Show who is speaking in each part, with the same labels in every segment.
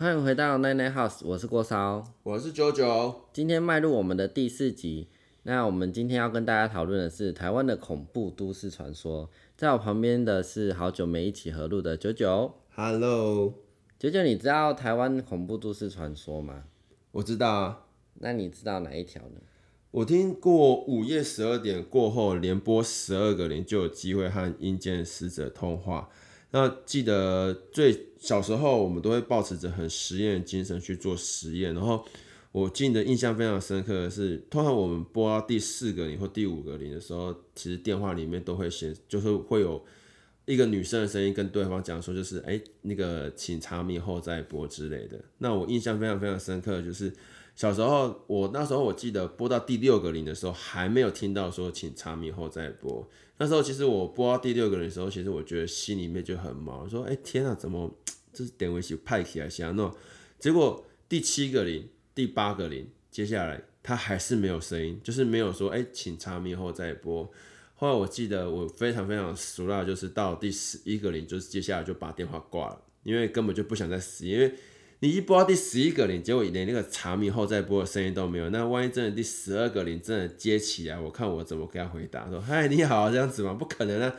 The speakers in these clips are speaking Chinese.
Speaker 1: 欢迎回到奈奈 House，我是郭烧。
Speaker 2: 我是九九，
Speaker 1: 今天迈入我们的第四集，那我们今天要跟大家讨论的是台湾的恐怖都市传说。在我旁边的是好久没一起合录的九九。
Speaker 2: Hello，
Speaker 1: 九九，你知道台湾恐怖都市传说吗？
Speaker 2: 我知道啊，
Speaker 1: 那你知道哪一条呢？
Speaker 2: 我听过午夜十二点过后连播十二个零就有机会和阴间使者通话。那记得最小时候，我们都会保持着很实验的精神去做实验。然后我记得印象非常深刻的是，通常我们播到第四个零或第五个零的时候，其实电话里面都会显，就是会有一个女生的声音跟对方讲说，就是哎、那个请查明后再播之类的。那我印象非常非常深刻就是。小时候，我那时候我记得播到第六个零的时候，还没有听到说请查明后再播。那时候其实我播到第六个零的时候，其实我觉得心里面就很毛，说：“哎、天啊，怎么这是点位起派起来想弄？”结果第七个零、第八个零，接下来它还是没有声音，就是没有说：“哎、请查明后再播。”后来我记得我非常非常熟了，就是到第十一个零，就是接下来就把电话挂了，因为根本就不想再死，因为。你一播到第十一个零，结果连那个查明后再播的声音都没有，那万一真的第十二个零真的接起来，我看我怎么跟他回答说：“嗨，你好，这样子吗？不可能啊，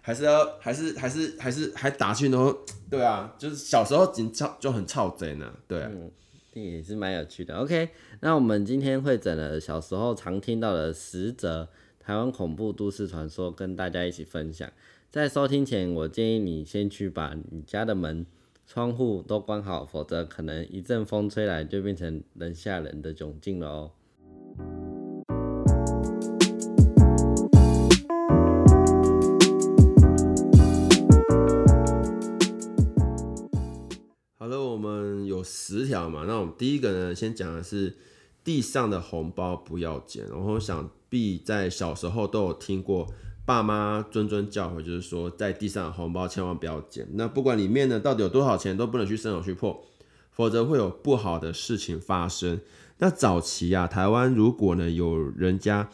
Speaker 2: 还是要还是还是还是还打去，然后对啊，就是小时候紧操就很操贼呢，对啊，
Speaker 1: 这也是蛮有趣的。OK，那我们今天会整了小时候常听到的十则台湾恐怖都市传说，跟大家一起分享。在收听前，我建议你先去把你家的门、窗户都关好，否则可能一阵风吹来就变成人吓人的窘境了哦。
Speaker 2: 好了，我们有十条嘛，那我们第一个呢，先讲的是地上的红包不要捡。然后想必在小时候都有听过爸妈谆谆教诲，就是说在地上的红包千万不要捡。那不管里面呢到底有多少钱，都不能去伸手去破，否则会有不好的事情发生。那早期啊，台湾如果呢有人家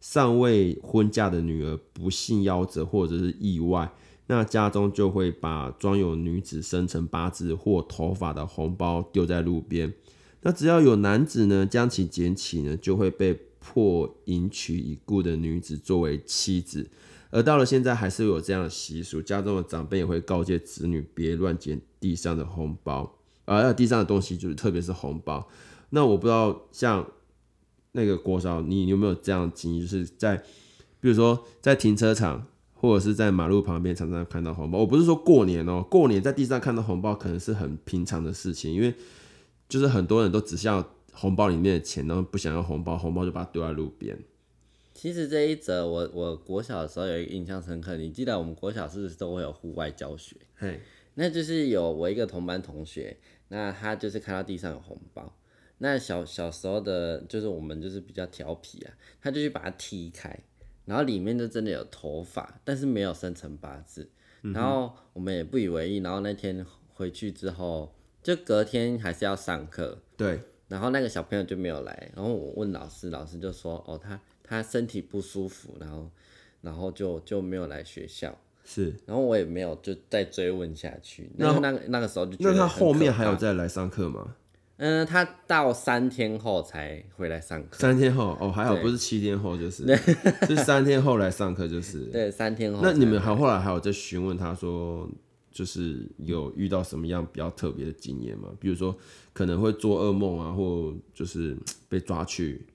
Speaker 2: 尚未婚嫁的女儿不幸夭折或者是意外，那家中就会把装有女子生辰八字或头发的红包丢在路边。那只要有男子呢将其捡起呢，就会被迫迎娶已故的女子作为妻子。而到了现在，还是有这样的习俗，家中的长辈也会告诫子女别乱捡地上的红包，而、地上的东西就是特别是红包。那我不知道像那个郭少，你有没有这样的经历？就是在比如说在停车场或者是在马路旁边，常常看到红包。我不是说过年哦、过年在地上看到红包可能是很平常的事情，因为就是很多人都只想要红包里面的钱，然后不想要红包，红包就把它丢在路边。
Speaker 1: 其实这一则我我国小的时候有一个印象深刻，你记得我们国小是不是都会有户外教学？
Speaker 2: 嘿，
Speaker 1: 那就是有我一个同班同学，那他就是看到地上有红包，那小小时候的，就是我们就是比较调皮啊，他就去把它踢开，然后里面就真的有头发，但是没有生辰八字，然后我们也不以为意，然后那天回去之后，就隔天还是要上课，
Speaker 2: 对，
Speaker 1: 然后那个小朋友就没有来，然后我问老师，老师就说哦，他他身体不舒服，然后然后就就没有来学校。
Speaker 2: 是。
Speaker 1: 然后我也没有就再追问下去，
Speaker 2: 那
Speaker 1: 那那个那个时候就觉
Speaker 2: 那他后面还有再来上课吗？
Speaker 1: 嗯，他到三天后才回来上课，
Speaker 2: 三天后哦，还好不是七天后，就是 是三天后来上课，就是。
Speaker 1: 对，三天后
Speaker 2: 那。你们还后来还有在询问他说，就是有遇到什么样比较特别的经验吗？比如说可能会做噩梦啊，或就是被抓去。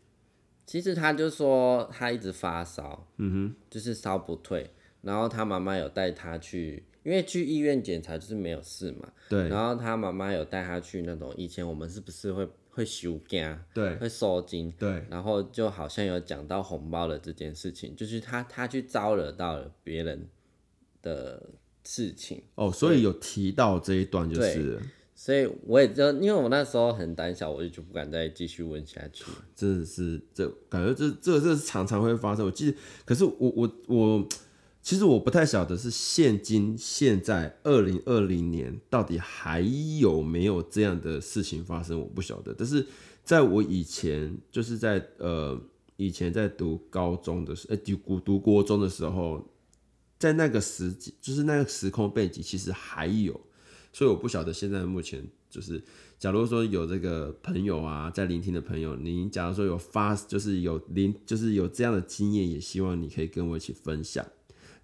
Speaker 1: 其实他就说他一直发烧，嗯哼，就是烧不退，然后他妈妈有带他去，因为去医院检查就是没有事嘛，
Speaker 2: 对
Speaker 1: 然后他妈妈有带他去那种以前我们是不是会会修惊，
Speaker 2: 对
Speaker 1: 会收金，
Speaker 2: 对，
Speaker 1: 然后就好像有讲到红包的这件事情，就是他他去招惹到了别人的事情，
Speaker 2: 哦，所以有提到这一段就是了，
Speaker 1: 所以我也就因为我那时候很胆小，我就就不敢再继续问下去。
Speaker 2: 真的是这感觉这这这是常常会发生。我记得，可是我我我其实我不太晓得是现今现在二零二零年到底还有没有这样的事情发生，我不晓得。但是在我以前，就是在呃以前在读高中的时，呃读读国中的时候，在那个时，就是那个时空背景，其实还有，所以我不晓得现在目前就是假如说有这个朋友啊，在聆听的朋友，您假如说有发，就是有聆，就是有这样的经验，也希望你可以跟我一起分享。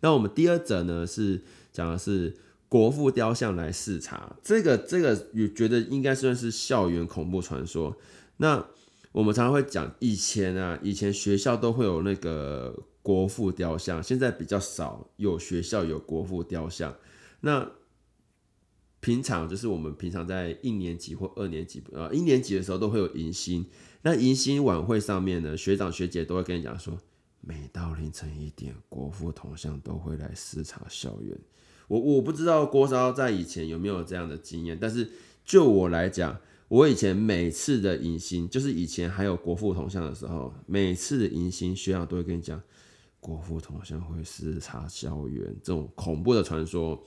Speaker 2: 那我们第二则呢是讲的是国父雕像来视察，这个这个也觉得应该算是校园恐怖传说。那我们常常会讲，以前啊，以前学校都会有那个国父雕像，现在比较少有学校有国父雕像。那平常就是我们平常在一年级或二年级，呃，一年级的时候都会有迎新。那迎新晚会上面呢，学长学姐都会跟你讲说，每到凌晨一点，国父铜像都会来视察校园。我我不知道郭烧在以前有没有这样的经验，但是就我来讲，我以前每次的迎新，就是以前还有国父铜像的时候，每次的迎新，学长都会跟你讲，国父铜像会视察校园这种恐怖的传说。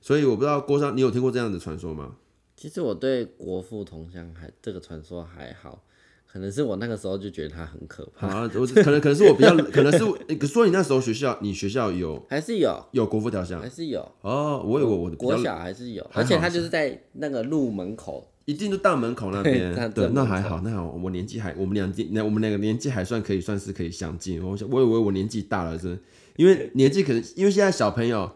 Speaker 2: 所以我不知道郭商，你有听过这样的传说吗？
Speaker 1: 其实我对国父铜像还这个传说还好，可能是我那个时候就觉得它很可怕。
Speaker 2: 啊，我可能可能是我比较，可能是可说你那时候学校，你学校有
Speaker 1: 还是有
Speaker 2: 有国父雕像
Speaker 1: 还，是有，
Speaker 2: 哦，我以为我的
Speaker 1: 国小还是有，而且它就是在那个路门口，
Speaker 2: 一定就大门口那
Speaker 1: 对
Speaker 2: 边，对，那还好，那好，我年纪还，我们两年，那我们两个年纪还算可以，算是可以相近。我想，我以为我年纪大了，是，因为年纪可能，因为现在小朋友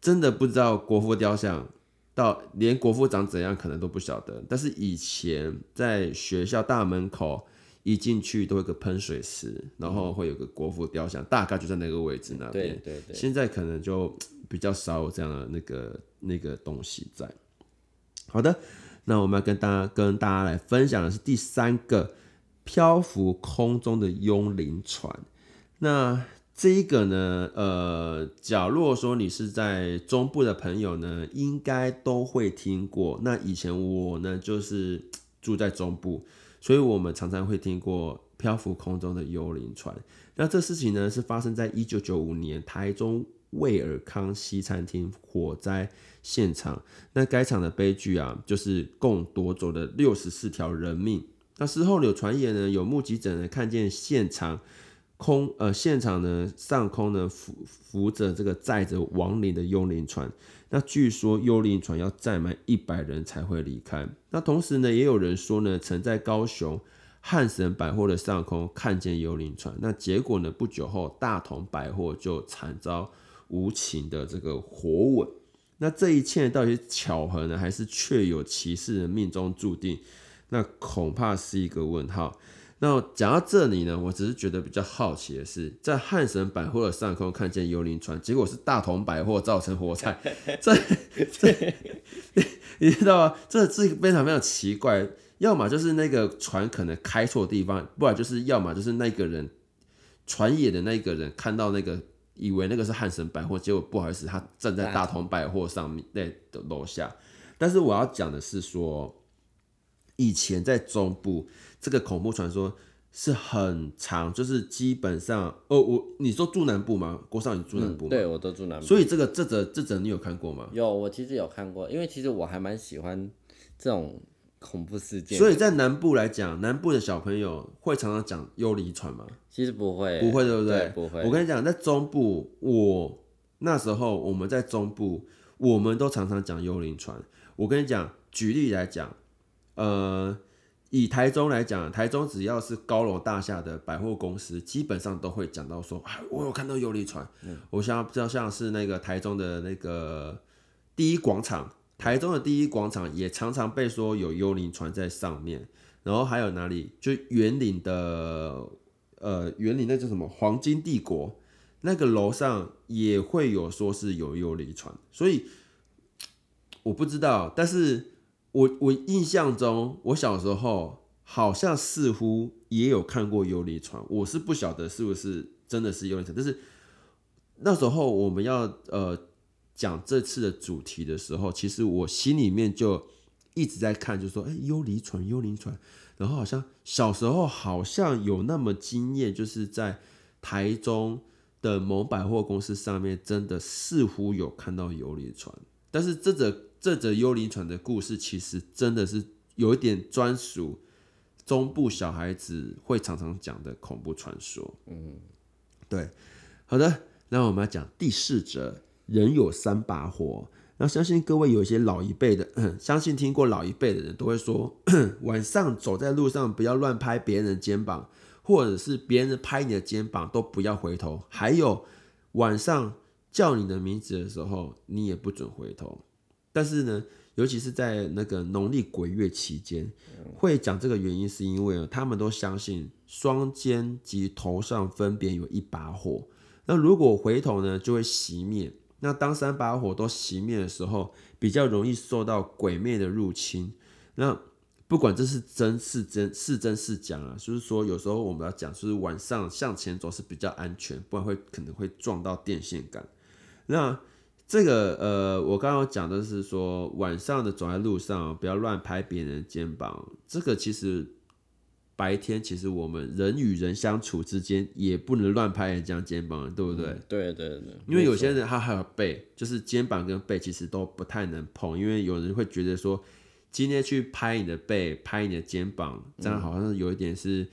Speaker 2: 真的不知道国父雕像，到连国父长怎样可能都不晓得。但是以前在学校大门口一进去都会有个喷水池，然后会有个国父雕像，大概就在那个位置那
Speaker 1: 对
Speaker 2: 边。
Speaker 1: 对对，
Speaker 2: 现在可能就比较少有这样的那个那个东西在。好的，那我们要跟大家跟大家来分享的是第三个漂浮空中的幽灵船。那这一个呢，呃，假如说你是在中部的朋友呢，应该都会听过。那以前我呢，就是住在中部，所以我们常常会听过漂浮空中的幽灵船。那这事情呢，是发生在一九九五年台中威尔康西餐厅火灾现场。那该场的悲剧啊，就是共夺走了六十四条人命。那事后有传言呢，有目击者呢看见现场空呃现场呢上空呢浮浮着这个载着亡灵的幽灵船。那据说幽灵船要载满一百人才会离开。那同时呢，也有人说呢，曾在高雄汉神百货的上空看见幽灵船。那结果呢，不久后大同百货就惨遭无情的这个火吻。那这一切到底是巧合呢，还是确有其事的命中注定？那恐怕是一个问号。那讲到这里呢，我只是觉得比较好奇的是，在汉神百货的上空看见幽灵船，结果是大同百货造成火灾，这这你知道吗？这这非常非常奇怪。要么就是那个船可能开错地方，不然就是要么就是那个人船野的那个人看到那个，以为那个是汉神百货，结果不好意思，他站在大同百货上面在楼下。但是我要讲的是说，以前在中部这个恐怖传说是很长，就是基本上，哦，我你说住南部吗？郭少，你住南部吗？
Speaker 1: 对我都住南部，
Speaker 2: 所以这个这则这则你有看过吗？
Speaker 1: 有我其实有看过，因为其实我还蛮喜欢这种恐怖事件，
Speaker 2: 所以在南部来讲，南部的小朋友会常常讲幽灵船吗？
Speaker 1: 其实不会，
Speaker 2: 不会，对不对？
Speaker 1: 不会。
Speaker 2: 我跟你讲，在中部，我那时候我们在中部，我们都常常讲幽灵船。我跟你讲，举例来讲，呃，以台中来讲，台中只要是高楼大厦的百货公司，基本上都会讲到说，哎，我有看到幽灵船。我想要像是那个台中的那个第一广场，台中的第一广场也常常被说有幽灵船在上面。然后还有哪里？就园林的，呃，园林那叫什么黄金帝国，那个楼上也会有说是有幽灵船，所以我不知道，但是我我印象中，我小时候好像似乎也有看过幽灵船，我是不晓得是不是真的是幽灵船，但是那时候我们要呃讲这次的主题的时候，其实我心里面就一直在看，就说哎幽灵船幽灵船，然后好像小时候好像有那么经验，就是在台中的某百货公司上面，真的似乎有看到幽灵船。但是这则这则幽灵船的故事，其实真的是有一点专属中部小孩子会常常讲的恐怖传说。嗯，对，好的，那我们要讲第四则，人有三把火。那相信各位有一些老一辈的，相信听过老一辈的人都会说，晚上走在路上不要乱拍别人的肩膀，或者是别人拍你的肩膀都不要回头。还有晚上叫你的名字的时候，你也不准回头。但是呢，尤其是在那个农历鬼月期间，会讲这个原因，是因为他们都相信双肩及头上分别有一把火，那如果回头呢，就会熄灭。那当三把火都熄灭的时候，比较容易受到鬼魅的入侵。那不管这是真是真，是真是假啊，就是说有时候我们要讲，就是晚上向前走是比较安全，不然会可能会撞到电线杆。那这个呃，我刚刚讲的是说晚上的走在路上不要乱拍别人的肩膀，这个其实。白天其实我们人与人相处之间也不能乱拍人家肩膀，对不对？
Speaker 1: 对对对，
Speaker 2: 因为有些人他还有背，就是肩膀跟背其实都不太能碰，因为有人会觉得说今天去拍你的背、拍你的肩膀，这样好像有一点是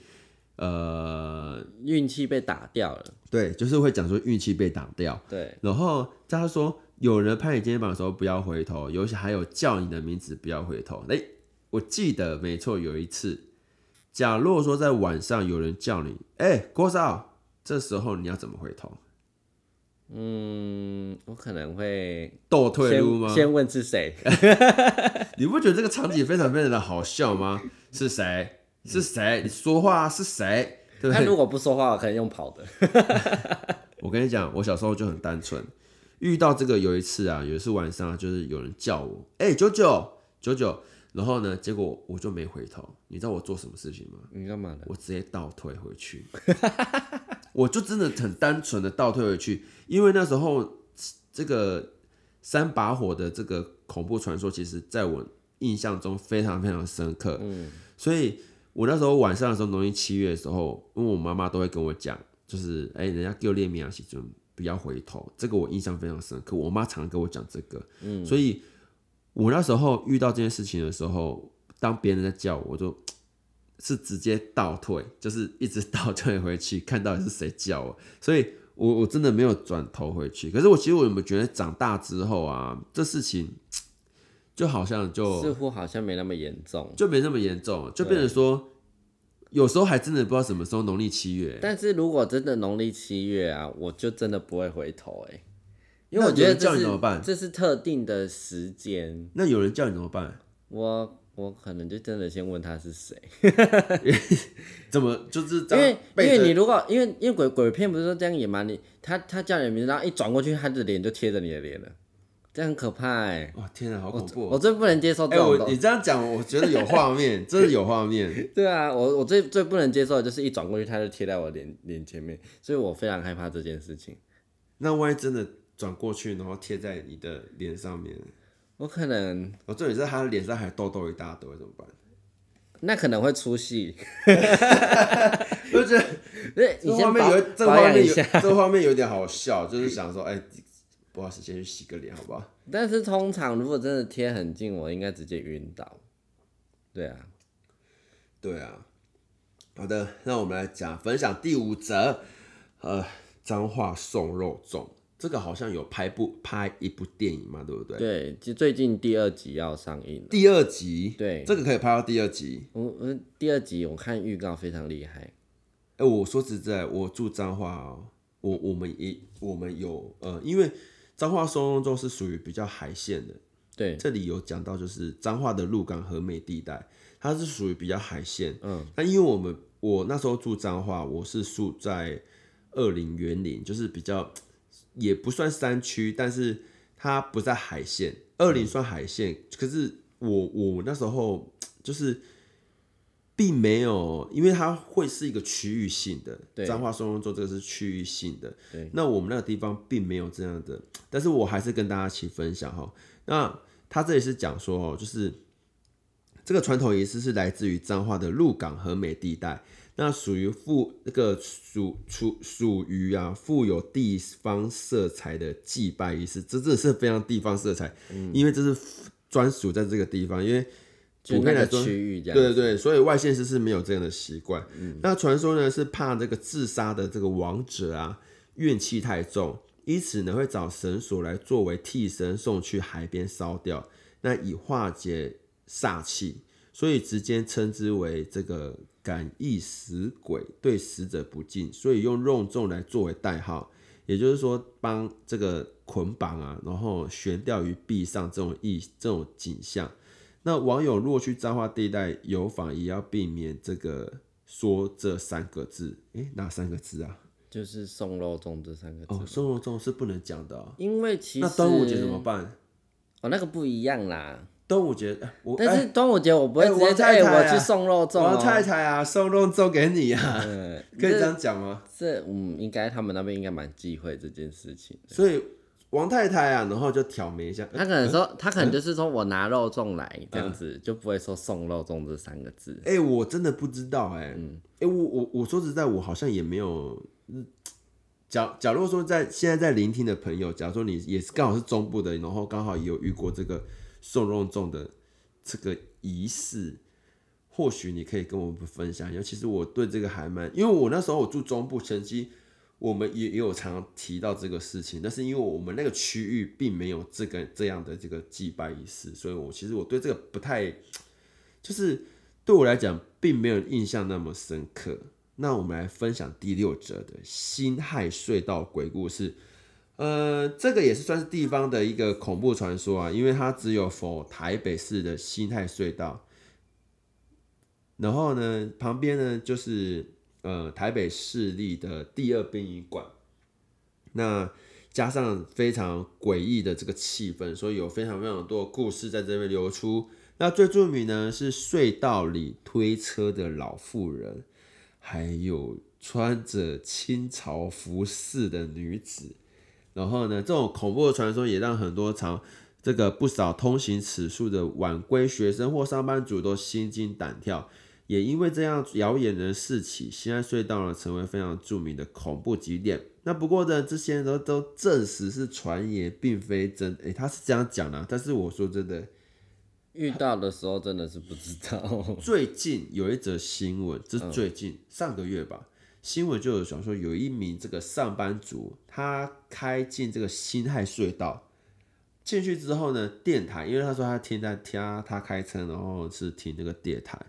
Speaker 2: 呃
Speaker 1: 运气被打掉了。
Speaker 2: 对，就是会讲说运气被打掉。
Speaker 1: 对，
Speaker 2: 然后他说有人拍你肩膀的时候不要回头，尤其还有叫你的名字不要回头。哎，我记得没错，有一次。假如说在晚上有人叫你，哎，郭少，这时候你要怎么回头？
Speaker 1: 嗯，我可能会
Speaker 2: 倒退路吗？
Speaker 1: 先问是谁？
Speaker 2: 你不觉得这个场景非常非常的好笑吗？是谁？是谁？你说话是谁？
Speaker 1: 他如果不说话，可能用跑的。
Speaker 2: 我跟你讲，我小时候就很单纯，遇到这个有一次啊，有一次晚上就是有人叫我，哎，九九九九。然后呢？结果我就没回头。你知道我做什么事情吗？
Speaker 1: 你干嘛呢？
Speaker 2: 我直接倒退回去。我就真的很单纯的倒退回去，因为那时候这个三把火的这个恐怖传说，其实在我印象中非常非常深刻。嗯，所以我那时候晚上的时候，农历七月的时候，因为我妈妈都会跟我讲，就是哎，人家给我列米亚西尊，不要回头。这个我印象非常深刻。我妈常跟我讲这个。嗯，所以。我那时候遇到这件事情的时候，当别人在叫我，就 是直接倒退，就是一直倒退回去，看到底是谁叫我，所以我我真的没有转头回去。可是我其实我有没有觉得长大之后啊，这事情 就好像就
Speaker 1: 似乎好像没那么严重，
Speaker 2: 就没那么严重，就变成说有时候还真的不知道什么时候农历七月。
Speaker 1: 但是如果真的农历七月啊，我就真的不会回头哎。因为我觉得
Speaker 2: 叫你怎么办？
Speaker 1: 这是特定的时间。
Speaker 2: 那有人叫你怎么办？
Speaker 1: 我我可能就真的先问他是谁。
Speaker 2: 怎么就是
Speaker 1: 因为因为你如果因为因为鬼鬼片不是说这样演吗？你他他叫你的名字，然后一转过去，他的脸就贴着你的脸了，这很可怕哎！
Speaker 2: 哇天啊，好恐怖！
Speaker 1: 我最不能接受这种。
Speaker 2: 你这样讲，我觉得有画面，真的有画面。
Speaker 1: 对啊，我我最最不能接受的就是一转过去，他就贴在我脸脸前面，所以我非常害怕这件事情。
Speaker 2: 那万一真的？转过去，然后贴在你的脸上面。
Speaker 1: 我可能，
Speaker 2: 我这里是他的脸上还痘痘一大堆，怎么办？
Speaker 1: 那可能会出戏。
Speaker 2: 就觉得，这画面有，这画面有，这画面有点好笑，就是想说，哎，不好意思，先去洗个脸，好不好？
Speaker 1: 但是通常如果真的贴很近，我应该直接晕倒。对啊，
Speaker 2: 对啊。好的，那我们来讲分享第五则，呃，脏话送肉粽。这个好像有拍部拍一部电影嘛，对不对？
Speaker 1: 对，就最近第二集要上映。
Speaker 2: 第二集，
Speaker 1: 对，
Speaker 2: 这个可以拍到第二集。
Speaker 1: 我我第二集我看预告非常厉害。
Speaker 2: 哎，我说实在，我住彰化哦，我我们也我们有呃，因为彰化松茸中是属于比较海线的。
Speaker 1: 对，
Speaker 2: 这里有讲到就是彰化的鹿港和美地带，它是属于比较海线。嗯，那因为我们我那时候住彰化，我是住在二林园林，就是比较。也不算山区，但是它不在海线。二林算海线，可是我我那时候就是并没有，因为它会是一个区域性的。彰化松龙洲这个是区域性的。那我们那个地方并没有这样的，但是我还是跟大家一起分享哈。那他这里是讲说哦，就是这个传统仪式是来自于彰化的鹿港和美地带。那属于富那个属属属于啊富有地方色彩的祭拜仪式，这真的是非常地方色彩，因为这是专属在这个地方，因为普遍来说，对对对，所以外县市是没有这样的习惯。那传说呢是怕这个自杀的这个王者啊怨气太重，因此呢会找绳索来作为替身送去海边烧掉，那以化解煞气，所以直接称之为这个感应死鬼，对死者不敬，所以用肉粽来作为代号，也就是说帮这个捆绑啊，然后悬吊于壁上这种意这种景象。那网友若去彰化地带游访，也要避免这个说这三个字。诶，哪三个字啊？
Speaker 1: 就是送肉粽这三个字。
Speaker 2: 哦，送肉粽是不能讲的、哦。
Speaker 1: 因为其实
Speaker 2: 那端午节怎么办？
Speaker 1: 哦，那个不一样啦。
Speaker 2: 端午节，哎我
Speaker 1: 但
Speaker 2: 哎
Speaker 1: 是端午节我不会
Speaker 2: 哎
Speaker 1: 直接
Speaker 2: 太
Speaker 1: 我
Speaker 2: 啊
Speaker 1: 去送肉粽
Speaker 2: 王太
Speaker 1: 哦。
Speaker 2: 太啊，送肉粽给你啊，
Speaker 1: 嗯，
Speaker 2: 可以这样讲吗？
Speaker 1: 这嗯，应该他们那边应该蛮忌讳这件事情。
Speaker 2: 所以王太太啊，然后就挑眉一下，
Speaker 1: 他可能说，他可能就是说我拿肉粽来这样子，就不会说送肉粽这三个字。
Speaker 2: 哎、我真的不知道哎、
Speaker 1: 嗯
Speaker 2: 哎、我我我说实在，我好像也没有。嗯假假如说在现在在聆听的朋友，假如说你也是刚好是中部的，然后刚好也有遇过这个送肉粽的这个仪式，或许你可以跟我们分享一下。其实我对这个还蛮，因为我那时候我住中部，曾经我们也也有常提到这个事情，但是因为我们那个区域并没有这个这样的这个祭拜仪式，所以我其实我对这个不太，就是对我来讲并没有印象那么深刻。那我们来分享第六则的辛亥隧道鬼故事。呃，这个也是算是地方的一个恐怖传说啊，因为它只有否台北市的新泰隧道，然后呢，旁边呢就是呃台北市立的第二殡仪馆，那加上非常诡异的这个气氛，所以有非常非常多的故事在这边流出。那最著名呢是隧道里推车的老妇人，还有穿着清朝服饰的女子。然后呢，这种恐怖的传说也让很多常这个不少通行此处的晚归学生或上班族都心惊胆跳。也因为这样谣言的四起，西安隧道呢成为非常著名的恐怖景点。那不过呢，这些人都都证实是传言，并非真。诶，他是这样讲的啊、但是我说真的，
Speaker 1: 遇到的时候真的是不知道。
Speaker 2: 最近有一则新闻，这是最近、上个月吧，新闻就有讲说，有一名这个上班族，他开进这个辛亥隧道，进去之后呢，电台，因为他说他听在听他开车，然后是听那个电台，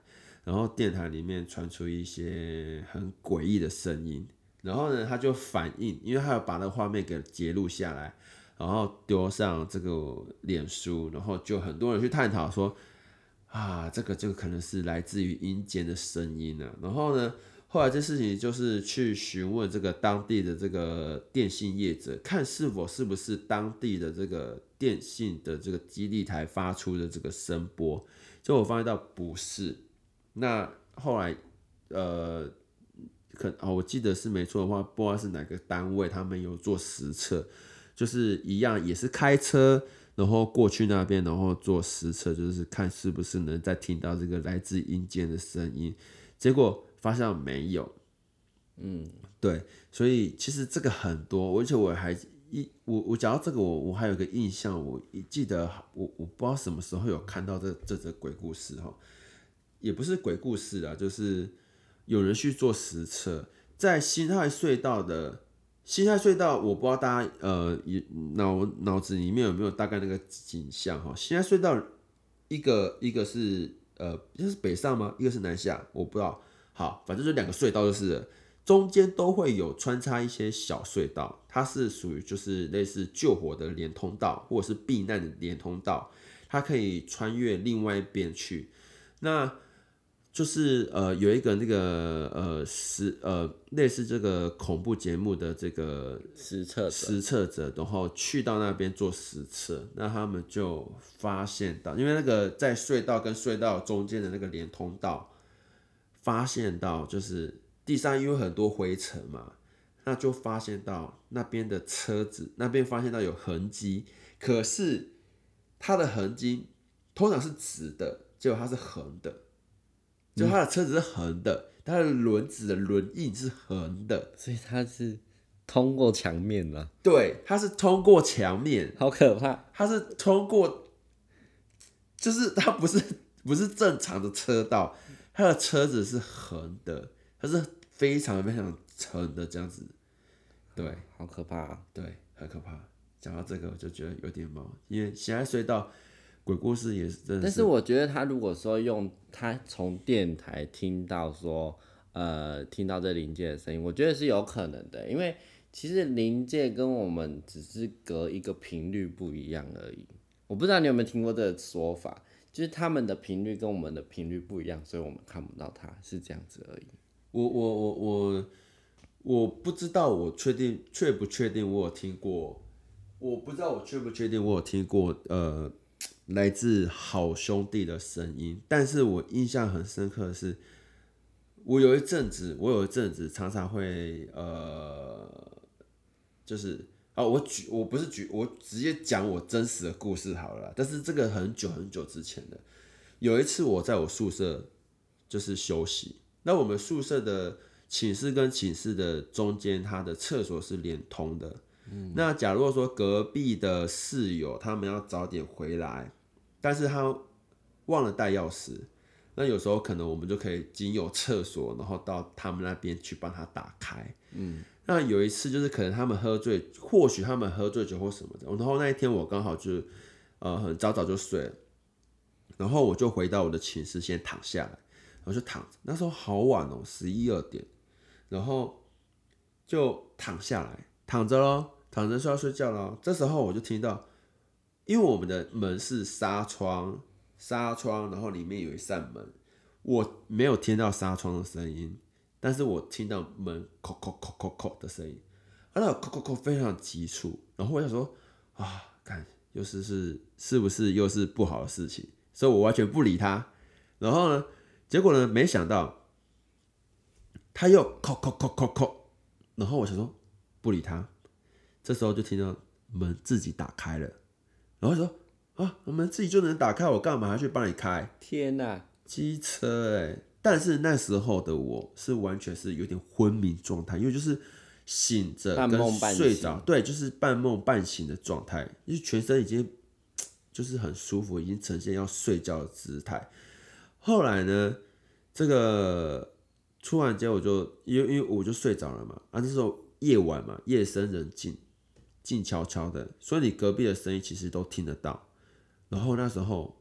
Speaker 2: 然后电台里面传出一些很诡异的声音，然后呢，他就反应，因为他有把那个画面给截录下来，然后丢上这个脸书，然后就很多人去探讨说，啊，这个这个可能是来自于阴间的声音呢、然后呢，后来这事情就是去询问这个当地的这个电信业者，看是否是不是当地的这个电信的这个基地台发出的这个声波，结果我发现到不是。那后来，呃，可哦，我记得是没错的话，不知道是哪个单位，他们有做实测，就是一样也是开车，然后过去那边，然后做实测，就是看是不是能再听到这个来自阴间的声音，结果发现没有。嗯，对，所以其实这个很多，而且我还一我我讲到这个，我我还有个印象，我一记得我我不知道什么时候有看到这这则鬼故事哈，也不是鬼故事啊，就是有人去做实测，在辛亥隧道的辛亥隧道，我不知道大家呃脑脑子里面有没有大概那个景象哈。辛亥隧道一个一个是呃，这是北上吗？一个是南下，我不知道。好，反正就两个隧道就是，中间都会有穿插一些小隧道，它是属于就是类似救火的连通道，或者是避难的连通道，它可以穿越另外一边去。那就是呃有一个那个呃实呃类似这个恐怖节目的这个
Speaker 1: 实测
Speaker 2: 实测者，然后去到那边做实测，那他们就发现到，因为那个在隧道跟隧道中间的那个连通道，发现到就是地上因为很多灰尘嘛，那就发现到那边的车子那边发现到有痕迹，可是它的痕迹通常是直的，结果它是横的，就它的车子是横的，它的轮子的轮印是横的。
Speaker 1: 所以它是通过墙面了，
Speaker 2: 对，它是通过墙面，
Speaker 1: 好可怕。
Speaker 2: 它是通过，就是它不是不是正常的车道，它的车子是横的，它是非常非常沉的这样子。对
Speaker 1: 好可怕啊！
Speaker 2: 对，很可怕。讲到这个，我就觉得有点毛，因为现在隧道鬼故事也是真的
Speaker 1: 但是我觉得他如果说用他从电台听到说，呃，听到这临界的声音，我觉得是有可能的，因为其实临界跟我们只是隔一个频率不一样而已。我不知道你有没有听过这个说法，就是他们的频率跟我们的频率不一样，所以我们看不到它，是这样子而已。
Speaker 2: 我我我我我不知道，我确定确不确定我有听过，我不知道我确不确定我有听过呃来自好兄弟的声音，但是我印象很深刻的是，我有一阵子我有一阵子常常会呃就是啊我举我不是举我直接讲我真实的故事好了啦，但是这个很久很久之前的，有一次我在我宿舍就是休息。那我们宿舍的寝室跟寝室的中间，它的厕所是连通的。那假如说隔壁的室友他们要早点回来，但是他忘了带钥匙，那有时候可能我们就可以经由厕所，然后到他们那边去帮他打开。嗯，那有一次就是可能他们喝醉，或许他们喝醉酒或什么的，然后那一天我刚好就呃很早早就睡了，然后我就回到我的寝室先躺下来。我就躺着，那时候好晚哦，十一二点，然后就躺下来，躺着咯，躺着就要睡觉咯。这时候我就听到，因为我们的门是纱窗，纱窗，然后里面有一扇门，我没有听到纱窗的声音，但是我听到门叩叩叩叩叩的声音，啊，那叩叩叩非常急促，然后我想说啊，看又是是是不是又是不好的事情，所以我完全不理他，然后呢？结果呢？没想到他又叩叩叩叩叩，然后我想说不理他，这时候就听到门自己打开了，然后说啊，门自己就能打开，我干嘛还去帮你开？
Speaker 1: 天哪，
Speaker 2: 机车哎！但是那时候的我是完全是有点昏迷状态，因为就是醒着跟睡着，对，就是半梦半醒的状态，就是全身已经就是很舒服，已经呈现要睡觉的姿态。后来呢，这个突然间我就因为因为我就睡着了嘛，啊，那时候夜晚嘛，夜深人静，静悄悄的，所以你隔壁的声音其实都听得到。然后那时候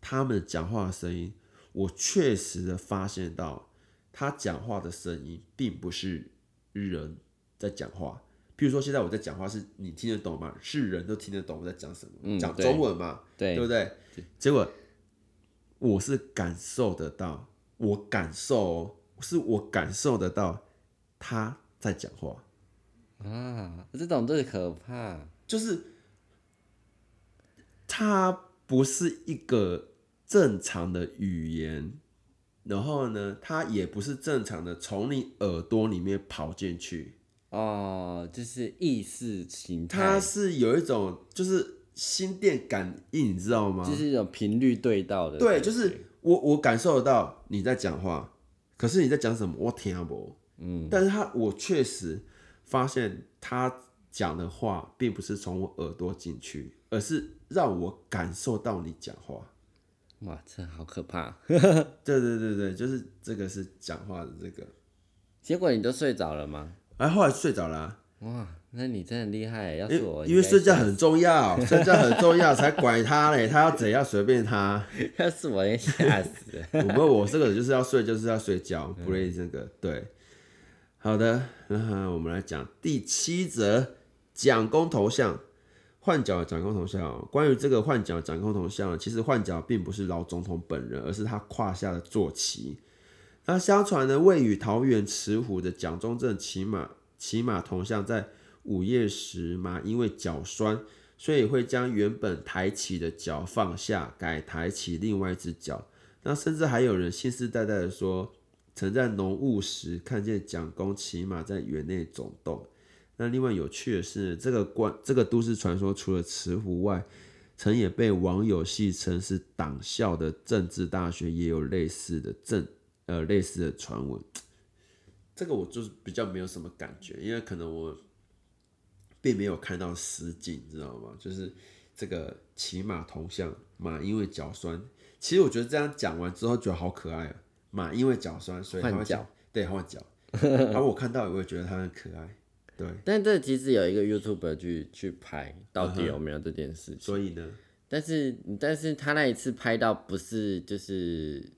Speaker 2: 他们讲话的声音，我确实的发现到他讲话的声音并不是人在讲话。譬如说现在我在讲话，是你听得懂吗？是人都听得懂我在讲什么，讲中文嘛，
Speaker 1: 对
Speaker 2: 对不对？结果。我是感受得到，我感受是我感受得到他在讲话
Speaker 1: 啊，这种最可怕，
Speaker 2: 就是他不是一个正常的语言，然后呢，它也不是正常的从你耳朵里面跑进去
Speaker 1: 哦，就是意识形态，
Speaker 2: 它是有一种就是。心电感应，你知道吗？
Speaker 1: 就是一种频率对到的。
Speaker 2: 对，就是我我感受得到你在讲话，可是你在讲什么，我听不。嗯，但是他我确实发现他讲的话，并不是从我耳朵进去，而是让我感受到你讲话。
Speaker 1: 哇，这好可怕！
Speaker 2: 对对对对，就是这个是讲话的这个。
Speaker 1: 结果你都睡着了吗？
Speaker 2: 哎，后来睡着了。
Speaker 1: 哇。那你真的厉害，要是我，
Speaker 2: 因为睡觉很重要，睡觉很重要，才管他嘞，他要怎样随便他。
Speaker 1: 要是我，也吓死。
Speaker 2: 我们我这个就是要睡，就是要睡觉，不累这个。对，好的，那我们来讲第七则蒋公头像，换角掌控头像。关于这个换角掌控头像，其实换角并不是老总统本人，而是他胯下的坐骑。那相传呢，位于桃园慈湖的蒋中正骑马骑马铜像在。午夜时马因为脚酸，所以会将原本抬起的脚放下，改抬起另外一只脚。那甚至还有人信誓旦旦的说，曾在浓雾时看见蒋公骑马在园内走动。那另外有趣的是，这个关这个都市传说除了慈湖外，曾也被网友戏称是党校的政治大学，也有类似的政呃类似的传闻。这个我就是比较没有什么感觉，因为可能我。并没有看到实景，知道吗？就是这个骑马铜像，马因为脚酸。其实我觉得这样讲完之后，觉得好可爱啊。马因为脚酸，所以
Speaker 1: 换脚，
Speaker 2: 对，换脚。然 后我看到也会觉得它很可爱。对，
Speaker 1: 但这其实有一个 YouTuber 去去拍，到底有没有这件事情？
Speaker 2: 所以呢，
Speaker 1: 但是但是他那一次拍到不是就是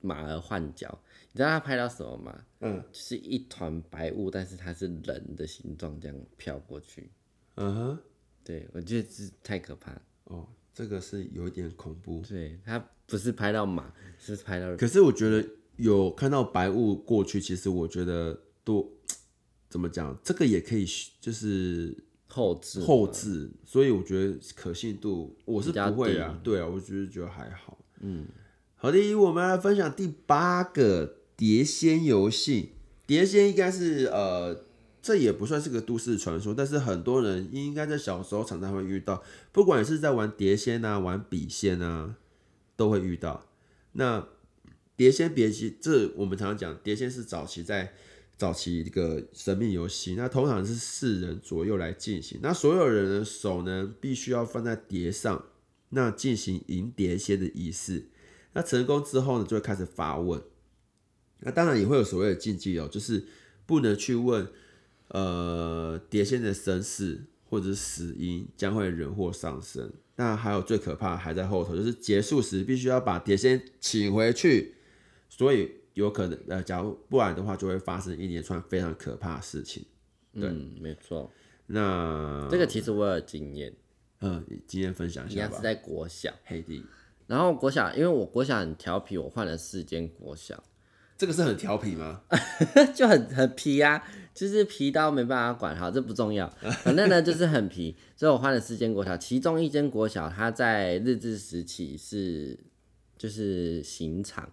Speaker 1: 马儿换脚，你知道他拍到什么吗？
Speaker 2: 嗯
Speaker 1: 就是一团白雾，但是它是人的形状这样飘过去。
Speaker 2: 嗯哼，
Speaker 1: 对我觉得这太可怕了。
Speaker 2: 哦，这个是有一点恐怖。
Speaker 1: 对，他不是拍到马，是拍到
Speaker 2: 可是我觉得有看到白雾过去，其实我觉得多怎么讲，这个也可以就是
Speaker 1: 后置
Speaker 2: 后置，所以我觉得可信度我是不会啊，对啊，我就是觉得还好。嗯，好的，我们来分享第八个碟仙游戏。碟仙应该是呃，这也不算是个都市传说，但是很多人应该在小时候常常会遇到，不管是在玩碟仙啊、玩笔仙啊，都会遇到。那碟仙别急，这我们常常讲，碟仙是早期在早期一个神秘游戏，那通常是四人左右来进行，那所有人的手呢必须要放在碟上，那进行迎碟仙的仪式。那成功之后呢，就会开始发问。那当然也会有所谓的禁忌哦，就是不能去问呃碟仙的身世或者是死因，将会人祸上身。那还有最可怕还在后头，就是结束时必须要把碟仙请回去，所以有可能呃，假如不然的话，就会发生一连串非常可怕的事情。
Speaker 1: 嗯，没错，
Speaker 2: 那
Speaker 1: 这个其实我有经验，
Speaker 2: 嗯，经验分享一下吧。
Speaker 1: 是在国小。
Speaker 2: 黑弟，
Speaker 1: 然后国小，因为我国小很调皮，我换了四间国小，
Speaker 2: 这个是很调皮吗？
Speaker 1: 就很很皮啊，就是皮到没办法管，好，这不重要，反正呢就是很皮，所以我换了四间国小，其中一间国小它在日治时期是就是刑场，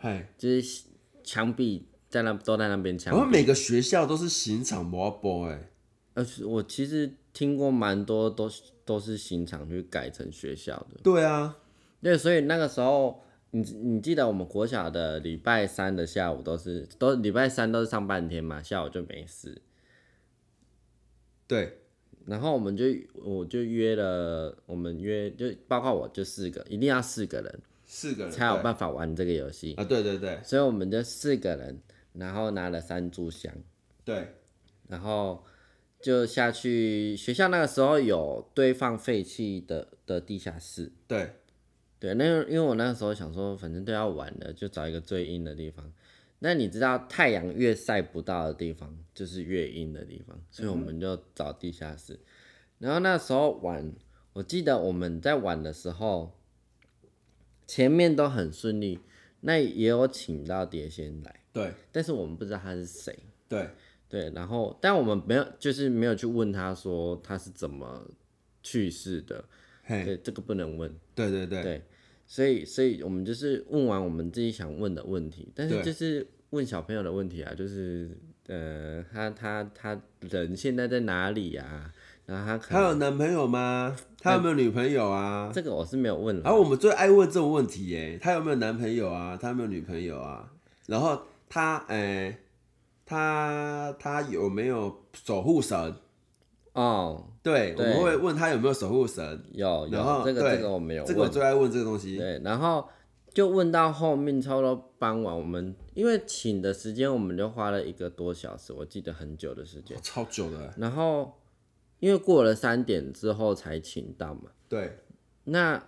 Speaker 2: 嗨，
Speaker 1: 就是墙壁在那都在那边墙壁，
Speaker 2: 我们每个学校都是刑场摩波哎，
Speaker 1: 呃，我其实听过蛮多都是都是刑场去改成学校的，
Speaker 2: 对啊，
Speaker 1: 对，所以那个时候。你你记得我们国小的礼拜三的下午都是都礼拜三都是上半天嘛，下午就没事。
Speaker 2: 对，
Speaker 1: 然后我们就我就约了，我们约就包括我就四个，一定要四个人
Speaker 2: 四个人
Speaker 1: 才有办法玩这个游戏，
Speaker 2: 啊，对对对。
Speaker 1: 所以我们就四个人，然后拿了三炷香，
Speaker 2: 对，
Speaker 1: 然后就下去学校那个时候有堆放废弃的的地下室，
Speaker 2: 对，
Speaker 1: 对，那个因为我那个时候想说，反正都要玩了，就找一个最阴的地方。那你知道太阳越晒不到的地方，就是越阴的地方，所以我们就找地下室。然后那时候玩，我记得我们在玩的时候，前面都很顺利，那也有请到碟仙来，
Speaker 2: 对。
Speaker 1: 但是我们不知道他是谁。
Speaker 2: 对。
Speaker 1: 对，然后但我们没有，就是没有去问他说他是怎么去世的，
Speaker 2: 嘿，
Speaker 1: 对，这个不能问。
Speaker 2: 对对对。
Speaker 1: 对，所以所以我们就是问完我们自己想问的问题，但是就是问小朋友的问题啊，就是呃，他他他人现在在哪里呀、然后他可能
Speaker 2: 他有男朋友吗？他有没有女朋友啊？
Speaker 1: 这个我是没有问了，
Speaker 2: 然后我们最爱问这种问题耶，他有没有男朋友啊？他有没有女朋友啊？然后他，哎、他他有没有守护神？
Speaker 1: 哦，
Speaker 2: 对，我
Speaker 1: 对
Speaker 2: 们会问他有没有守护神。
Speaker 1: 有
Speaker 2: 然后
Speaker 1: 有这个
Speaker 2: 对
Speaker 1: 这个我没有
Speaker 2: 这个我
Speaker 1: 问，
Speaker 2: 最爱问这个东西。
Speaker 1: 对，然后就问到后面差不多傍晚，我们因为请的时间我们就花了一个多小时，我记得很久的时间，
Speaker 2: 哦超久的。
Speaker 1: 然后因为过了三点之后才请到嘛，
Speaker 2: 对，
Speaker 1: 那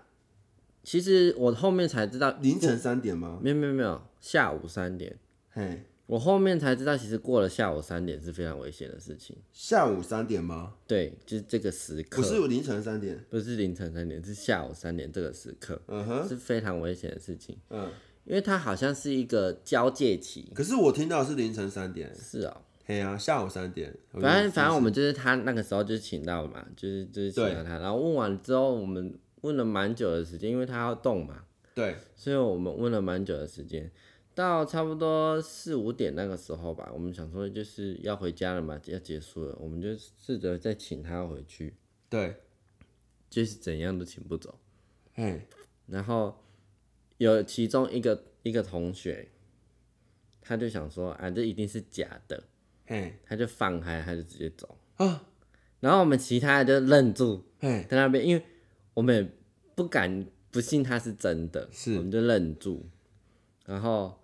Speaker 1: 其实我后面才知道，
Speaker 2: 凌晨三点吗？
Speaker 1: 没有没有没有，下午三点，
Speaker 2: 嘿，
Speaker 1: 我后面才知道，其实过了下午三点是非常危险的事情。
Speaker 2: 下午三点吗？
Speaker 1: 对，就是这个时刻，
Speaker 2: 不是有凌晨三点。
Speaker 1: 不是凌晨三点，是下午三点这个时刻，
Speaker 2: 嗯哼，
Speaker 1: 是非常危险的事情，
Speaker 2: 嗯。
Speaker 1: 因为它好像是一个交界期。
Speaker 2: 可是我听到是凌晨三点。
Speaker 1: 是哦，
Speaker 2: 嘿呀、下午三点。
Speaker 1: 反正反正我们就是他那个时候就请到嘛，就是就是请到他，然后问完之后，我们问了蛮久的时间，因为他要动嘛，
Speaker 2: 对
Speaker 1: 所以我们问了蛮久的时间，到差不多四五点那个时候吧，我们想说就是要回家了嘛，要结束了，我们就试着再请他回去，
Speaker 2: 对，
Speaker 1: 就是怎样都请不走。
Speaker 2: 嘿，
Speaker 1: 然后有其中一个一个同学，他就想说啊，这一定是假的，
Speaker 2: 嘿。
Speaker 1: 他就放开，他就直接走。
Speaker 2: 啊，
Speaker 1: 然后我们其他的就愣住
Speaker 2: 嘿，
Speaker 1: 在那边，因为我们也不敢不信他是真的，
Speaker 2: 是。
Speaker 1: 我们就愣住，然后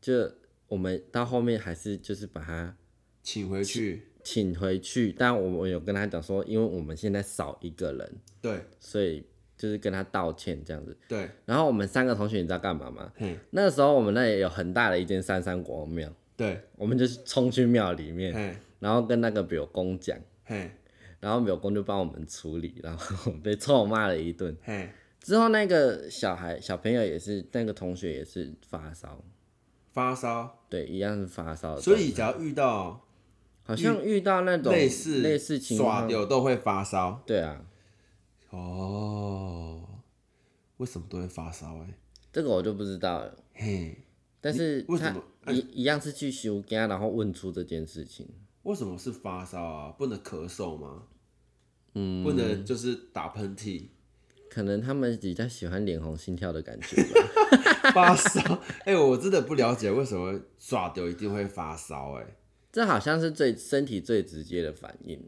Speaker 1: 就我们到后面还是就是把他
Speaker 2: 请回去。
Speaker 1: 请回去，但我们有跟他讲说，因为我们现在少一个人，
Speaker 2: 对。
Speaker 1: 所以就是跟他道歉这样子。
Speaker 2: 对，
Speaker 1: 然后我们三个同学你知道干嘛吗？
Speaker 2: 嘿。
Speaker 1: 那个时候我们那里有很大的一间三山国王庙，
Speaker 2: 对，
Speaker 1: 我们就是冲去庙里面，
Speaker 2: 嘿
Speaker 1: 然后跟那个表公讲，
Speaker 2: 嘿
Speaker 1: 然后表公就帮我们处理，然后被臭骂了一顿。
Speaker 2: 嘿，
Speaker 1: 之后那个小孩小朋友也是，那个同学也是发烧，
Speaker 2: 发烧，
Speaker 1: 对，一样是发烧的状态。
Speaker 2: 所以只要遇到
Speaker 1: 好像遇到那种
Speaker 2: 类似
Speaker 1: 类似情
Speaker 2: 耍
Speaker 1: 况，
Speaker 2: 流都会发烧。
Speaker 1: 对啊，
Speaker 2: 哦，为什么都会发烧？哎，
Speaker 1: 这个我就不知道了。
Speaker 2: 嘿，
Speaker 1: 但是他
Speaker 2: 为什么
Speaker 1: 一一样是去修家，然后问出这件事情。
Speaker 2: 为什么是发烧啊？不能咳嗽吗？嗯，不能就是打喷嚏。
Speaker 1: 可能他们比较喜欢脸红心跳的感觉吧。
Speaker 2: 发烧，哎、我真的不了解为什么耍丢一定会发烧，哎，
Speaker 1: 这好像是最身体最直接的反应。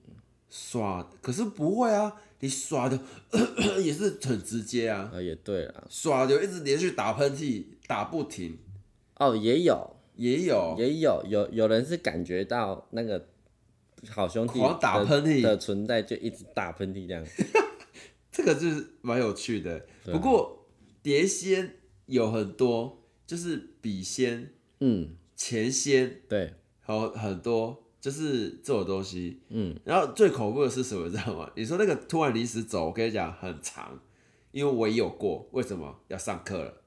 Speaker 2: 耍可是不会啊，你耍的 也是很直接啊，
Speaker 1: 啊，也对啊，
Speaker 2: 耍丢一直连续打喷嚏，打不停，
Speaker 1: 哦，也有，
Speaker 2: 也有，
Speaker 1: 也有，有有人是感觉到那个好兄弟
Speaker 2: 狂打喷嚏
Speaker 1: 的存在，就一直打喷嚏这样。
Speaker 2: 这个就是蛮有趣的。不过碟仙有很多，就是笔仙、
Speaker 1: 嗯，
Speaker 2: 钱仙，
Speaker 1: 对，
Speaker 2: 还有很多就是这种东西。
Speaker 1: 嗯，
Speaker 2: 然后最恐怖的是什么，知道吗？你说那个突然临时走，我跟你讲很长，因为我也有过。为什么要上课了？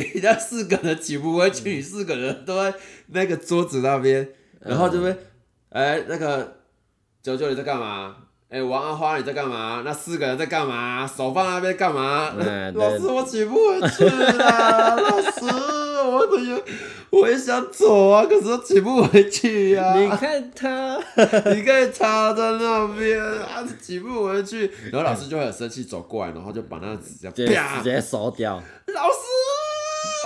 Speaker 2: 人家四个人起不回去，你四个人都在那个桌子那边，然后这边，哎、那个九九你在干嘛？哎、王阿花你在干嘛？那四个人在干嘛？手放那边干嘛？
Speaker 1: 嗯
Speaker 2: 老师我起不回去啦，老师我同学我也想走啊，可是我起不回去呀、
Speaker 1: 你看他，
Speaker 2: 你可以插在那边啊，起不回去，然后老师就会很生气走过来，然后就把那个纸这
Speaker 1: 直接
Speaker 2: 样啪
Speaker 1: 直，接收掉。
Speaker 2: 老师，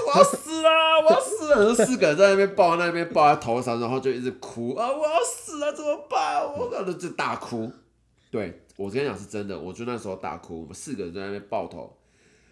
Speaker 2: 我要死了，我要死了！然后四个人在那边抱，那边抱在头上，然后就一直哭啊，我要死了，怎么办？我然后就大哭。对我跟你讲是真的，我就那时候大哭，我们四个人在那边抱头，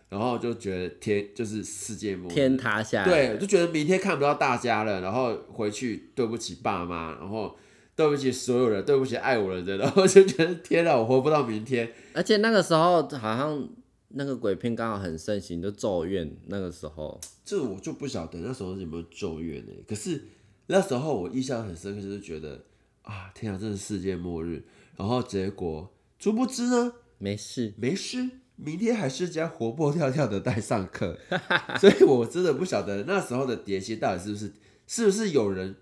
Speaker 2: 然后就觉得天就是世界末日，
Speaker 1: 天塌下来，
Speaker 2: 对，就觉得明天看不到大家了，然后回去对不起爸妈，然后对不起所有人，对不起爱我的人，然后就觉得天啊，我活不到明天。
Speaker 1: 而且那个时候好像那个鬼片刚好很盛行，就咒怨那个时候，
Speaker 2: 这我就不晓得那时候有没有咒怨呢？可是那时候我印象很深刻，就是觉得啊，天啊，这是世界末日。然后结果殊不知呢，
Speaker 1: 没事，
Speaker 2: 没事，明天还是这样活蹦跳跳的带上课。所以我真的不晓得那时候的碟仙到底是不是是不是有人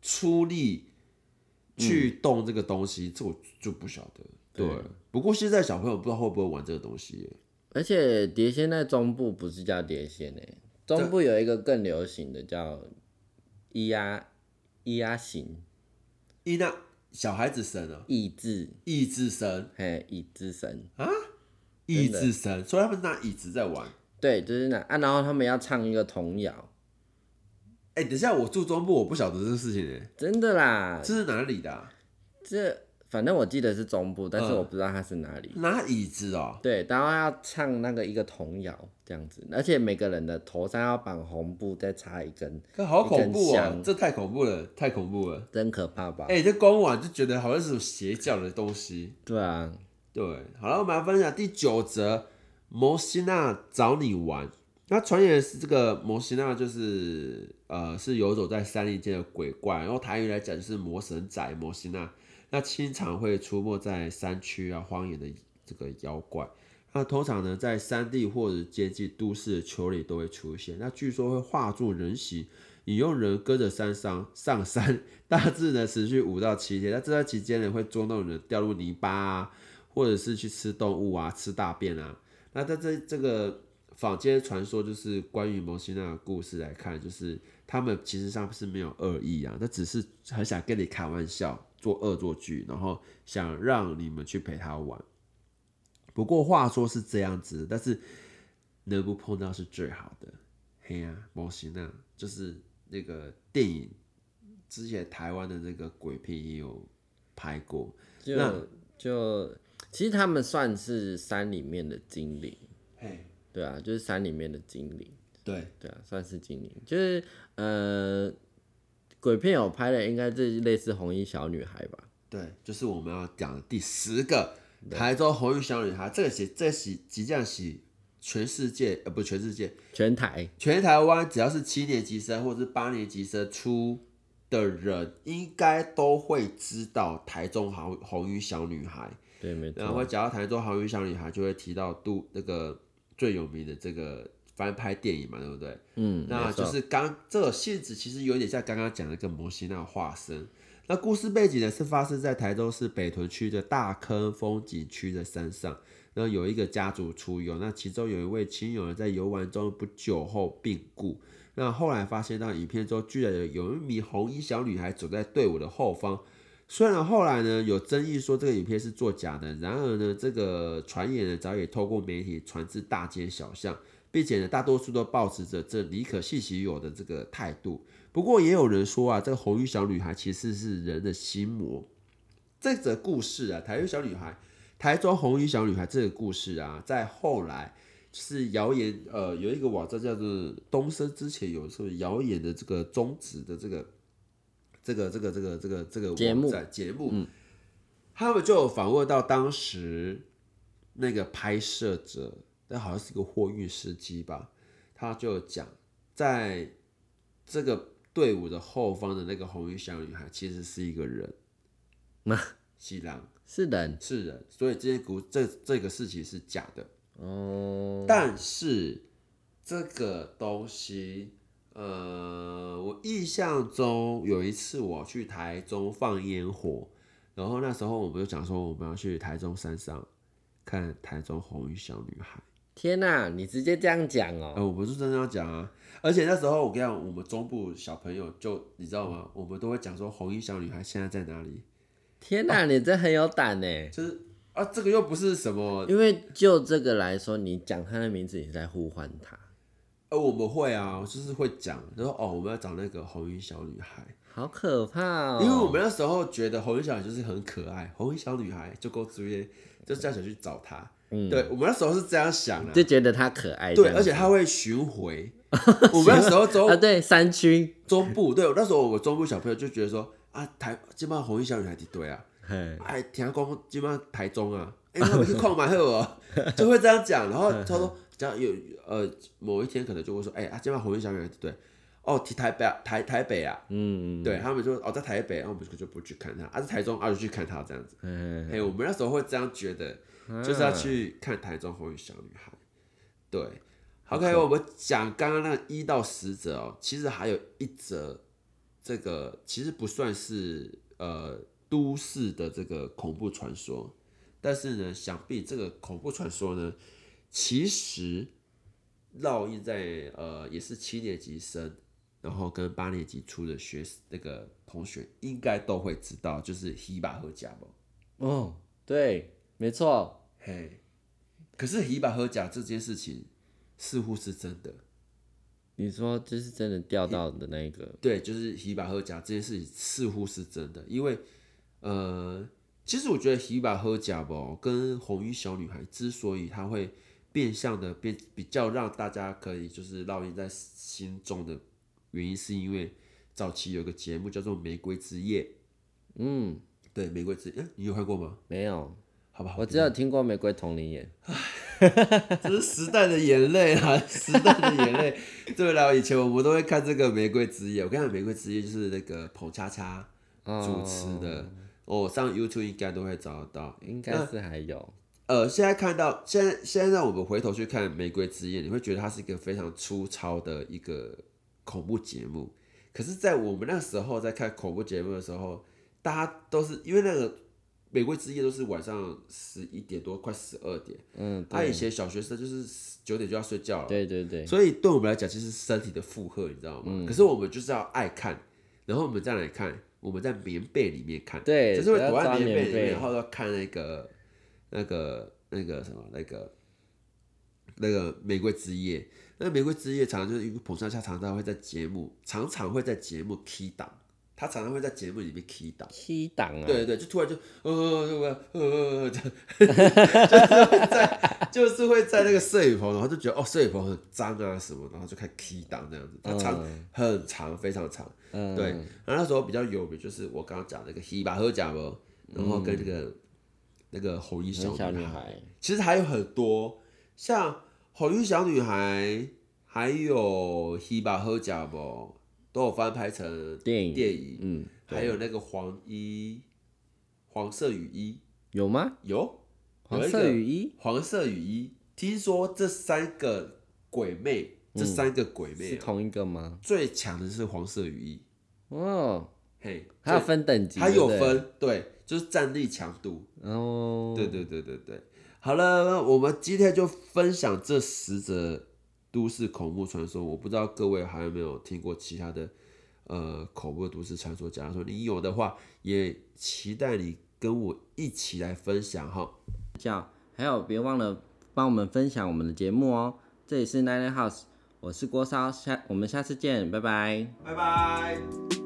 Speaker 2: 出力去动这个东西，这我就不晓得。对，不过现在小朋友不知道会不会玩这个东西耶。
Speaker 1: 而且碟仙在中部不是叫碟仙诶，中部有一个更流行的叫咿呀咿呀型，
Speaker 2: 咿那小孩子神啊，
Speaker 1: 益智，
Speaker 2: 益智神，
Speaker 1: 嘿，益智神，
Speaker 2: 益智神，所以他们拿椅子在玩。
Speaker 1: 对，就是那啊，然后他们要唱一个童谣，
Speaker 2: 哎、等一下，我住中部，我不晓得这个事情哎，
Speaker 1: 真的啦，
Speaker 2: 这是哪里的、啊？
Speaker 1: 这反正我记得是中部，但是
Speaker 2: 嗯
Speaker 1: 我不知道它是哪里。
Speaker 2: 拿椅子哦，
Speaker 1: 对，然后要唱那个一个童谣这样子，而且每个人的头上要绑红布，再插一根，
Speaker 2: 可好恐怖哦
Speaker 1: 一根香，
Speaker 2: 这太恐怖了，太恐怖了。
Speaker 1: 真可怕吧？
Speaker 2: 哎、这光玩就觉得好像是种邪教的东西。
Speaker 1: 对啊，
Speaker 2: 对，好了，我们来分享第九则，摩西娜找你玩。那传言是这个摩西娜就是呃是游走在山林间的鬼怪，然后台语来讲就是魔神仔摩西娜。那经常会出没在山区啊荒野的这个妖怪。那通常呢，在山地或者接近都市的丘里都会出现。那据说会化作人形，引诱人跟着山上上山，大致呢持续五到七天。那这段期间呢，会捉弄人掉入泥巴啊，或者是去吃动物啊，吃大便啊。那在这这个坊间传说，就是关于摩西娜的故事来看，就是他们其实上是没有恶意啊，那只是很想跟你开玩笑，做恶作剧，然后想让你们去陪他玩。不过话说是这样子，但是能不碰到是最好的。嘿呀、摩西娜就是那个电影之前台湾的那个鬼片也有拍过，
Speaker 1: 就
Speaker 2: 那
Speaker 1: 就其实他们算是山里面的精灵，
Speaker 2: 嘿，
Speaker 1: 对啊，就是山里面的精灵，
Speaker 2: 对，
Speaker 1: 对啊，算是精灵，就是呃，鬼片有拍的应该是类似红衣小女孩吧，
Speaker 2: 对，就是我们要讲的第十个台州红衣小女孩。这个是这是即将是全世界呃不全世界
Speaker 1: 全台
Speaker 2: 全台湾只要是七年级生或者是八年级生出的人，应该都会知道台中红红衣小女孩。
Speaker 1: 对，没错
Speaker 2: 然后
Speaker 1: 错，
Speaker 2: 讲到台中红衣小女孩，就会提到杜那个最有名的这个翻拍电影嘛，对不对？
Speaker 1: 嗯，
Speaker 2: 那就是刚这个性质其实有点像刚刚讲的跟摩西那个化身。那故事背景呢是发生在台州市北屯区的大坑风景区的山上。然后有一个家族出游，那其中有一位亲友呢在游玩中不久后病故。那后来发现到影片中，居然有有一名红衣小女孩走在队伍的后方。虽然后来呢有争议说这个影片是作假的，然而呢这个传言呢早已透过媒体传至大街小巷，并且呢大多数都保持着这宁可信其有的这个态度。不过也有人说啊，这个红衣小女孩其实是人的心魔。这则故事啊，台中小女孩，台中红衣小女孩这个故事啊，在后来是谣言，呃，有一个网站叫做东升，之前有什么谣言的这个终止的这个这个这个这个这个这个
Speaker 1: 节目
Speaker 2: 节目，他们就有访问到当时那个拍摄者，那好像是个货运司机吧，他就讲，在这个队伍的后方的那个红衣小女孩，其实是一个人，
Speaker 1: 那
Speaker 2: 西郎
Speaker 1: 是人
Speaker 2: 是人，所以这些故这这个事情是假的。
Speaker 1: 哦，
Speaker 2: 但是这个东西，呃，我印象中有一次我去台中放烟火，然后那时候我们就讲说我们要去台中山上看台中红衣小女孩，
Speaker 1: 天哪、你直接这样讲哦、
Speaker 2: 呃，我们是真的要讲啊，而且那时候我跟你讲，我们中部小朋友就你知道吗？我们都会讲说红衣小女孩现在在哪里，
Speaker 1: 天哪、你这很有胆呢。
Speaker 2: 就是啊，这个又不是什么，
Speaker 1: 因为就这个来说，你讲她的名字，你是在呼唤她，
Speaker 2: 呃，我们会啊，就是会讲，就说哦，我们要找那个红衣小女孩。
Speaker 1: 好可怕哦、
Speaker 2: 因为我们那时候觉得红衣小女孩就是很可爱，红衣小女孩就够注意，就这样想去找她。
Speaker 1: 嗯。
Speaker 2: 对我们那时候是这样想的、
Speaker 1: 就觉得他可爱这
Speaker 2: 对，而且她会巡回。我们那时候中
Speaker 1: 啊，对，山区，
Speaker 2: 中部，对，那时候我们中部小朋友就觉得说啊，台基本上红衣小女孩的对啊，
Speaker 1: 嘿，
Speaker 2: 哎，听讲基本上台中啊，哎、他们去看蛮好哦，就会这样讲。然后他说，只要有呃某一天可能就会说，哎、啊，基本上红衣小女孩对，哦，提台北啊台台北啊，
Speaker 1: 嗯，
Speaker 2: 对他们就哦在台北，然后我们就不去看他，啊在台中啊就去看他这样子。
Speaker 1: 嗯，
Speaker 2: 哎、我们那时候会这样觉得，就是要去看台中红衣小女孩。对，OK，我们讲刚刚那一到十则哦，其实还有一则，这个其实不算是呃都市的这个恐怖传说，但是呢，想必这个恐怖传说呢，其实烙印在呃也是七年级生，然后跟八年级初的学那个同学应该都会知道，就是希巴和甲嘛。
Speaker 1: 哦，对，没错，
Speaker 2: 嘿，可是希巴和甲这件事情似乎是真的，
Speaker 1: 你说这是真的钓到的那一个，
Speaker 2: 对，就是希巴和甲这件事情似乎是真的，因为呃，其实我觉得希巴和甲吧跟红衣小女孩之所以她会变相的变比较让大家可以就是烙印在心中的原因，是因为早期有个节目叫做《玫瑰之夜》，
Speaker 1: 嗯，
Speaker 2: 对，《玫瑰之夜》，你有看过吗？
Speaker 1: 没有，
Speaker 2: 好吧，
Speaker 1: 我只有听过玫瑰同龄眼，
Speaker 2: 这是时代的眼泪啊，时代的眼泪。对了，以前我们都会看这个《玫瑰之夜》，我跟你讲，《玫瑰之夜》就是那个彭恰恰主持的，哦，上 YouTube 应该都会找得到。
Speaker 1: 应该是还有，
Speaker 2: 呃，现在看到，现在现在让我们回头去看《玫瑰之夜》，你会觉得它是一个非常粗糙的一个恐怖节目。可是，在我们那时候在看恐怖节目的时候，大家都是因为那个《玫瑰之夜》都是晚上十一点多，快十二点。
Speaker 1: 嗯，
Speaker 2: 他、以前小学生就是九点就要睡觉了，
Speaker 1: 对对对，
Speaker 2: 所以对我们来讲，其实是身体的负荷，你知道吗？
Speaker 1: 嗯。
Speaker 2: 可是我们就是要爱看，然后我们再来看，我们在棉被里面看，
Speaker 1: 对
Speaker 2: 就是会躲在棉被里面，然后要看那个那个那个什么那个那个玫瑰之夜。那个玫瑰之夜常常就是因为彭恰恰常常会在节目，常常会在节目 key 档，他常常会在节目里面 key 档。
Speaker 1: T 档啊，
Speaker 2: 对对，就突然就呃呃呃呃，就 就是会在就是会在那个摄影棚，然后就觉得哦，摄影棚很脏啊什么，然后就开始 key 档这样子，他长、很长，非常长。
Speaker 1: 嗯，
Speaker 2: 对，然后那时候比较有名就是我刚刚讲那个希巴赫甲嘛，然后跟这个、那个红衣小
Speaker 1: 小
Speaker 2: 女孩，其实还有很多，像红衣小女孩，还有《希巴喝甲不》都有翻拍成
Speaker 1: 电影
Speaker 2: 电影，
Speaker 1: 嗯，
Speaker 2: 还有那个黄衣黄色雨衣
Speaker 1: 有吗？
Speaker 2: 有
Speaker 1: 黄色雨衣
Speaker 2: 黄色雨衣，听说这三个鬼魅，这三个鬼魅哦、
Speaker 1: 是同一个吗？
Speaker 2: 最强的是黄色雨衣，
Speaker 1: 哦，
Speaker 2: 嘿，
Speaker 1: 还有
Speaker 2: 最
Speaker 1: 分等级，
Speaker 2: 还有
Speaker 1: 对不对，
Speaker 2: 分，对，就是战力强度，
Speaker 1: 哦，
Speaker 2: 对对对对对。好了，我们今天就分享这十则都市恐怖传说。我不知道各位还有没有听过其他的呃恐怖的都市传说？假如说你有的话，也期待你跟我一起来分享哈。
Speaker 1: 叫，还有别忘了帮我们分享我们的节目哦。这里是 Nine House，我是郭烧，下我们下次见，拜拜。
Speaker 2: 拜拜。